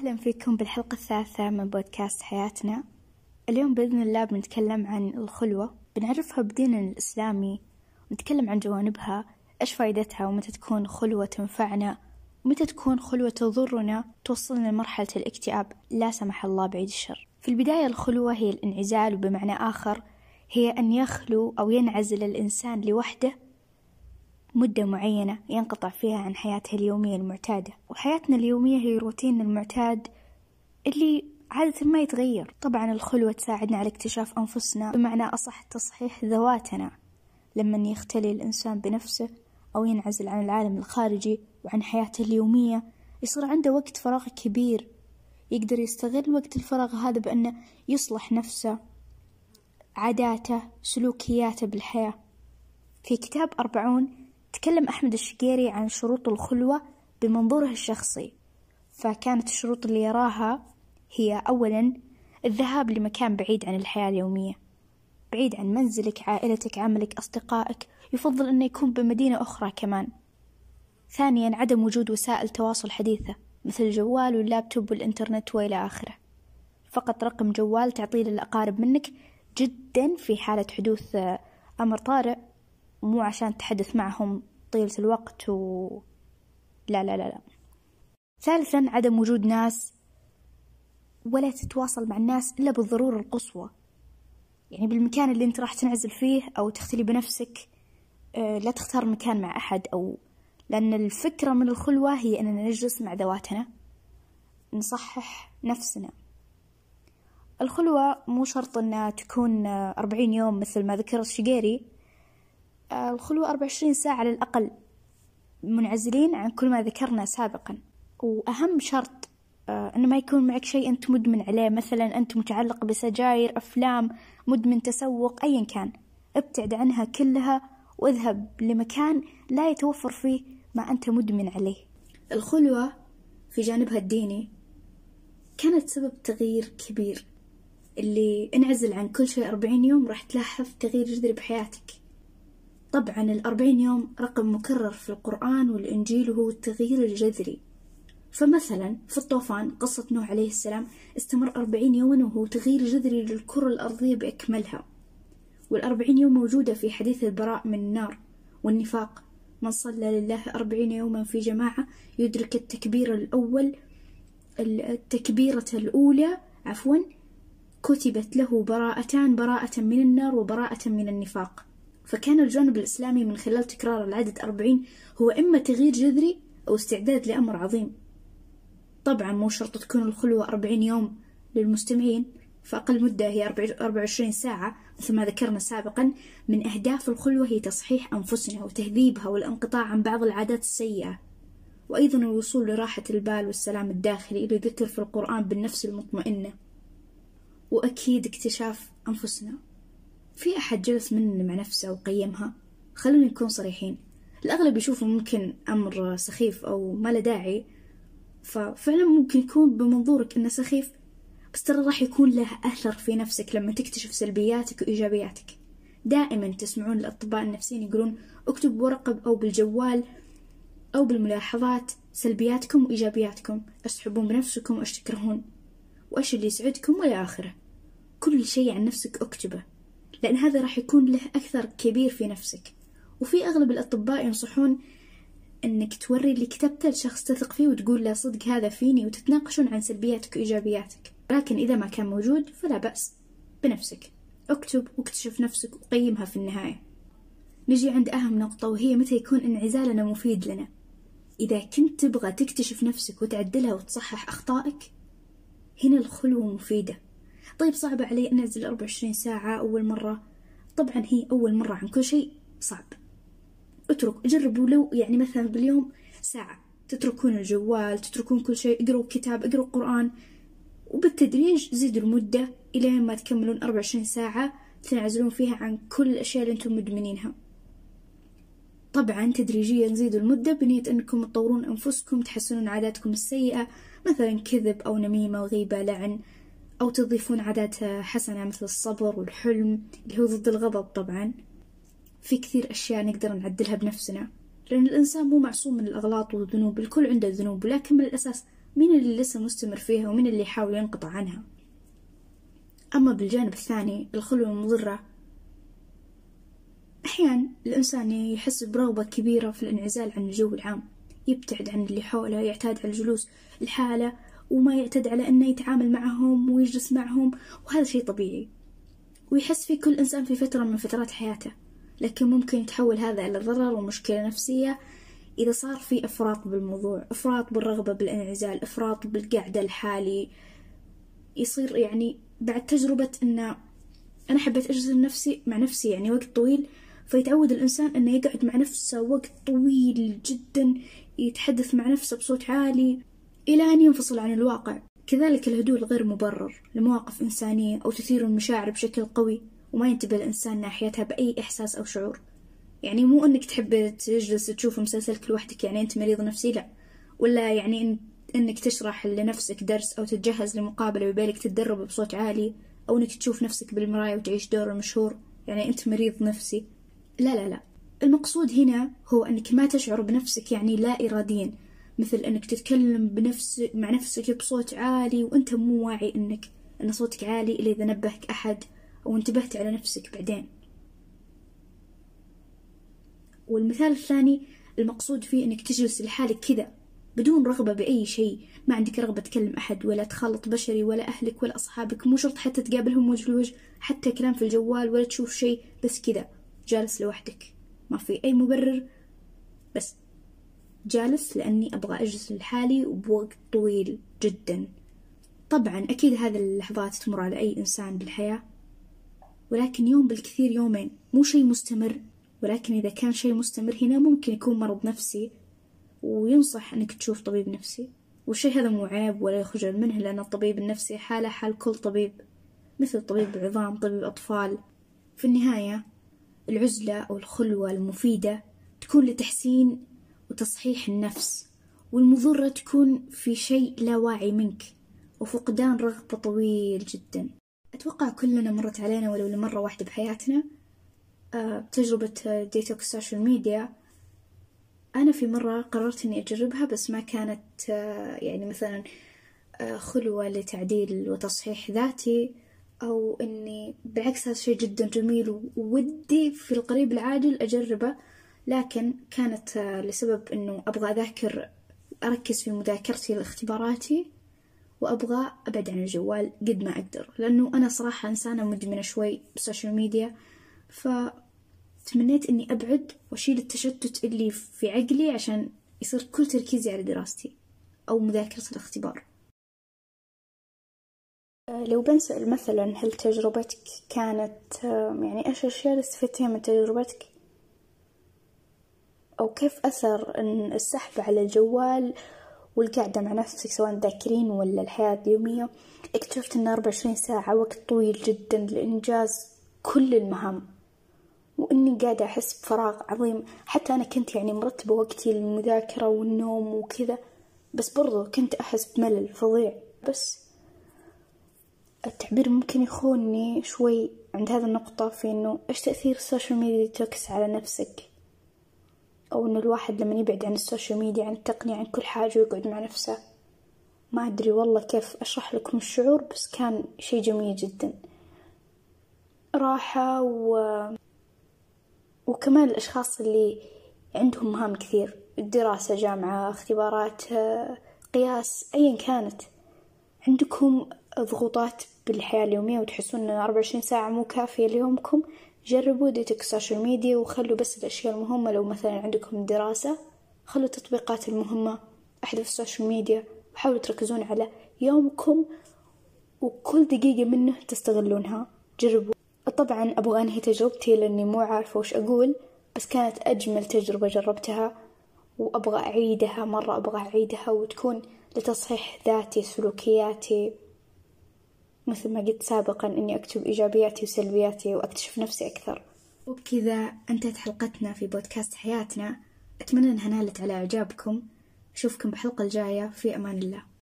أهلا فيكم بالحلقة الثالثة من بودكاست حياتنا. اليوم بإذن الله بنتكلم عن الخلوة. بنعرفها بديننا الإسلامي نتكلم عن جوانبها إيش فايدتها ومتى تكون خلوة تنفعنا ومتى تكون خلوة تضرنا توصلنا لمرحلة الاكتئاب. لا سمح الله بعيد الشر. في البداية الخلوة هي الانعزال وبمعنى آخر هي أن يخلو أو ينعزل الإنسان لوحده مدة معينة ينقطع فيها عن حياته اليومية المعتادة. وحياتنا اليومية هي روتين المعتاد اللي عادة ما يتغير. طبعا الخلوة تساعدنا على اكتشاف أنفسنا. بمعنى أصح تصحيح ذواتنا. لما يختلي الإنسان بنفسه أو ينعزل عن العالم الخارجي وعن حياته اليومية يصير عنده وقت فراغ كبير. يقدر يستغل وقت الفراغ هذا بأنه يصلح نفسه عاداته سلوكياته بالحياة. في كتاب أربعون تكلم أحمد الشقيري عن شروط الخلوة بمنظوره الشخصي فكانت الشروط اللي يراها هي أولا الذهاب لمكان بعيد عن الحياة اليومية بعيد عن منزلك عائلتك عملك أصدقائك يفضل أنه يكون بمدينة أخرى كمان. ثانيا عدم وجود وسائل تواصل حديثة مثل الجوال واللابتوب والإنترنت وإلى آخره. فقط رقم جوال تعطيه للأقارب منك جدا في حالة حدوث أمر طارئ. مو عشان تحدث معهم طيلة الوقت و لا لا لا لا. ثالثا عدم وجود ناس ولا تتواصل مع الناس إلا بالضرورة القصوى. يعني بالمكان اللي أنت راح تنعزل فيه أو تختلي بنفسك آه، لا تختار مكان مع أحد أو لأن الفكرة من الخلوة هي أننا نجلس مع ذواتنا نصحح نفسنا. الخلوة مو شرط أنها تكون أربعين يوم مثل ما ذكر الشقيري. الخلوة أربعة وعشرين ساعة على الأقل منعزلين عن كل ما ذكرنا سابقا. وأهم شرط آه، أنه ما يكون معك شيء أنت مدمن عليه. مثلا أنت متعلق بسجاير أفلام مدمن تسوق أيا كان. ابتعد عنها كلها واذهب لمكان لا يتوفر فيه ما أنت مدمن عليه. الخلوة في جانبها الديني كانت سبب تغيير كبير. اللي انعزل عن كل شيء أربعين يوم راح تلاحظ تغيير جذري بحياتك. طبعا الأربعين يوم رقم مكرر في القرآن والإنجيل وهو التغيير الجذري. فمثلا في الطوفان قصة نوح عليه السلام استمر أربعين يوما وهو تغيير جذري للكرة الأرضية بأكملها. والأربعين يوم موجودة في حديث البراء من النار والنفاق. من صلى لله أربعين يوما في جماعة يدرك التكبير الأول التكبيرة الأولى عفوا كتبت له براءتان براءة من النار وبراءة من النفاق. فكان الجانب الإسلامي من خلال تكرار العدد أربعين هو إما تغيير جذري أو استعداد لأمر عظيم. طبعا مو شرط تكون الخلوة أربعين يوم للمستمعين فأقل مدة هي أربعة وعشرين ساعة مثل ما ذكرنا سابقا من أهداف الخلوة هي تصحيح أنفسنا وتهذيبها والانقطاع عن بعض العادات السيئة. وأيضا الوصول لراحة البال والسلام الداخلي اللي ذكر في القرآن بالنفس المطمئنة. وأكيد اكتشاف أنفسنا. أحد جلس مننا مع نفسه وقيمها. خلونا نكون صريحين. الأغلب يشوفه ممكن أمر سخيف أو ما له داعي. ففعلا ممكن يكون بمنظورك إنه سخيف. بس ترى راح يكون له أثر في نفسك لما تكتشف سلبياتك وإيجابياتك. دائما تسمعون الأطباء النفسيين يقولون اكتب بورقة أو بالجوال أو بالملاحظات سلبياتكم وإيجابياتكم. إيش تحبون بنفسكم وإيش تكرهون؟ وإيش اللي يسعدكم وإلى آخره؟ كل شيء عن نفسك أكتبه. لأن هذا راح يكون له أثر كبير في نفسك. وفي أغلب الأطباء ينصحون أنك توري اللي كتبته لشخص تثق فيه وتقول له صدق هذا فيني وتتناقشون عن سلبياتك وإيجابياتك. لكن إذا ما كان موجود فلا بأس بنفسك. اكتب واكتشف نفسك وقيمها في النهاية. نجي عند أهم نقطة وهي متى يكون انعزالنا مفيد لنا. إذا كنت تبغى تكتشف نفسك وتعدلها وتصحح أخطائك هنا الخلوة مفيدة. طيب صعب علي أنزل أربعة وعشرين ساعة أول مرة. طبعا هي أول مرة عن كل شيء صعب. اترك جربوا لو يعني مثلا باليوم ساعة. تتركون الجوال تتركون كل شيء اقروا كتاب اقروا قرآن. وبالتدريج زيدوا المدة إلى ما تكملون أربعة وعشرين ساعة تنعزلون فيها عن كل الأشياء اللي أنتم مدمنينها. طبعا تدريجيا زيدوا المدة بنية أنكم تطورون أنفسكم تحسنون عاداتكم السيئة مثلا كذب أو نميمة وغيبة لعن. أو تضيفون عادات حسنة مثل الصبر والحلم اللي هو ضد الغضب طبعا. في كثير أشياء نقدر نعدلها بنفسنا لأن الإنسان مو معصوم من الأغلاط والذنوب الكل عنده ذنوب ولكن من الأساس مين اللي لسه مستمر فيها ومين اللي يحاول ينقطع عنها؟ أما بالجانب الثاني الخلوة المضرة أحيانا الإنسان يحس برغبة كبيرة في الانعزال عن الجو العام يبتعد عن اللي حوله يعتاد على الجلوس الحالة وما يعتاد على أنه يتعامل معهم ويجلس معهم وهذا شيء طبيعي. ويحس في كل إنسان في فترة من فترات حياته لكن ممكن يتحول هذا إلى ضرر ومشكلة نفسية إذا صار في إفراط بالموضوع إفراط بالرغبة بالانعزال إفراط بالقعدة الحالي. يصير يعني بعد تجربة أن أنا حبيت أجلس نفسي مع نفسي يعني وقت طويل فيتعود الإنسان أنه يقعد مع نفسه وقت طويل جدا يتحدث مع نفسه بصوت عالي. إلى أن ينفصل عن الواقع. كذلك الهدوء الغير مبرر لمواقف إنسانية أو تثير المشاعر بشكل قوي وما ينتبه الإنسان ناحيتها بأي إحساس أو شعور. يعني مو أنك تحب تجلس تشوف مسلسلك لوحدك يعني أنت مريض نفسي لا. ولا يعني أنك تشرح لنفسك درس أو تتجهز لمقابلة ويبالك تتدرب بصوت عالي أو أنك تشوف نفسك بالمراية وتعيش دور المشهور يعني أنت مريض نفسي. لا لا لا. المقصود هنا هو أنك ما تشعر بنفسك يعني لا إراديا. مثل أنك تتكلم بنفس مع نفسك بصوت عالي وأنت مو واعي أنك أن صوتك عالي إلا إذا نبهك أحد أو انتبهت على نفسك بعدين. والمثال الثاني المقصود فيه أنك تجلس لحالك كذا بدون رغبة بأي شيء. ما عندك رغبة تكلم أحد ولا تخلط بشري ولا أهلك ولا أصحابك. مو شرط حتى تقابلهم وجه لوجه حتى كلام في الجوال ولا تشوف شيء بس كذا جالس لوحدك. ما في أي مبرر بس جالس لأني أبغى أجلس لحالي وبوقت طويل جدا. طبعا أكيد هذه اللحظات تمر على أي إنسان بالحياة ولكن يوم بالكثير يومين مو شيء مستمر ولكن إذا كان شيء مستمر هنا ممكن يكون مرض نفسي وينصح أنك تشوف طبيب نفسي. والشيء هذا مو عيب ولا يخجل منه لأن الطبيب النفسي حالة حال كل طبيب مثل طبيب عظام طبيب أطفال. في النهاية العزلة أو الخلوة المفيدة تكون لتحسين وتصحيح النفس والمضرة تكون في شيء لا واعي منك وفقدان رغبة طويل جدا. أتوقع كلنا مرت علينا ولو لمرة واحدة بحياتنا آه، تجربة detox ال social media. أنا في مرة قررت إني أجربها بس ما كانت آه، يعني مثلا آه، خلوة لتعديل وتصحيح ذاتي أو إني بالعكس هذا شيء جدا جميل وودي في القريب العاجل أجربه. لكن كانت لسبب إنه أبغى أذاكر أركز في مذاكرتي لاختباراتي وأبغى أبعد عن الجوال قد ما أقدر لأنه أنا صراحة إنسانة مدمنة شوي بال social media فتمنيت إني أبعد وأشيل التشتت اللي في عقلي عشان يصير كل تركيزي على دراستي أو مذاكرة الاختبار. لو بنسأل مثلا هل تجربتك كانت يعني إيش الأشياء اللي استفدتيها من تجربتك؟ أو كيف أثر السحب على الجوال والقعدة مع نفسك سواء ذاكرين ولا الحياة اليومية؟ اكتشفت أربعة وعشرين ساعة وقت طويل جدا لإنجاز كل المهام وإني قاعدة أحس بفراغ عظيم. حتى أنا كنت يعني مرتبة وقتي للمذاكرة والنوم وكذا بس برضو كنت أحس بملل فظيع. بس التعبير ممكن يخونني شوي عند هذه النقطة في إنه إيش تأثير ال social media detox على نفسك؟ أو إنه الواحد لما يبعد عن ال social media عن التقنية عن كل حاجة ويقعد مع نفسه. ما أدري والله كيف أشرح لكم الشعور بس كان شي جميل جدا. راحة و... وكمان الأشخاص اللي عندهم مهام كثير الدراسة جامعة اختبارات قياس أيا كانت. عندكم ضغوطات بالحياة اليومية وتحسون إن أربعة وعشرين ساعة مو كافية ليومكم؟ جربوا detox ال social media وخلوا بس الأشياء المهمة لو مثلا عندكم دراسة خلوا التطبيقات المهمة أحذف ال social media وحاولوا تركزون على يومكم وكل دقيقة منه تستغلونها. جربوا. طبعا أبغى أنهي تجربتي لأني مو عارفة وش أقول بس كانت أجمل تجربة جربتها وأبغى أعيدها مرة أبغى أعيدها وتكون لتصحيح ذاتي سلوكياتي. مثل ما قلت سابقا إني أكتب إيجابياتي وسلبياتي وأكتشف نفسي أكثر. وبكذا أنتهت حلقتنا في بودكاست حياتنا. أتمنى أنها نالت على إعجابكم. أشوفكم بحلقة الجاية. في أمان الله.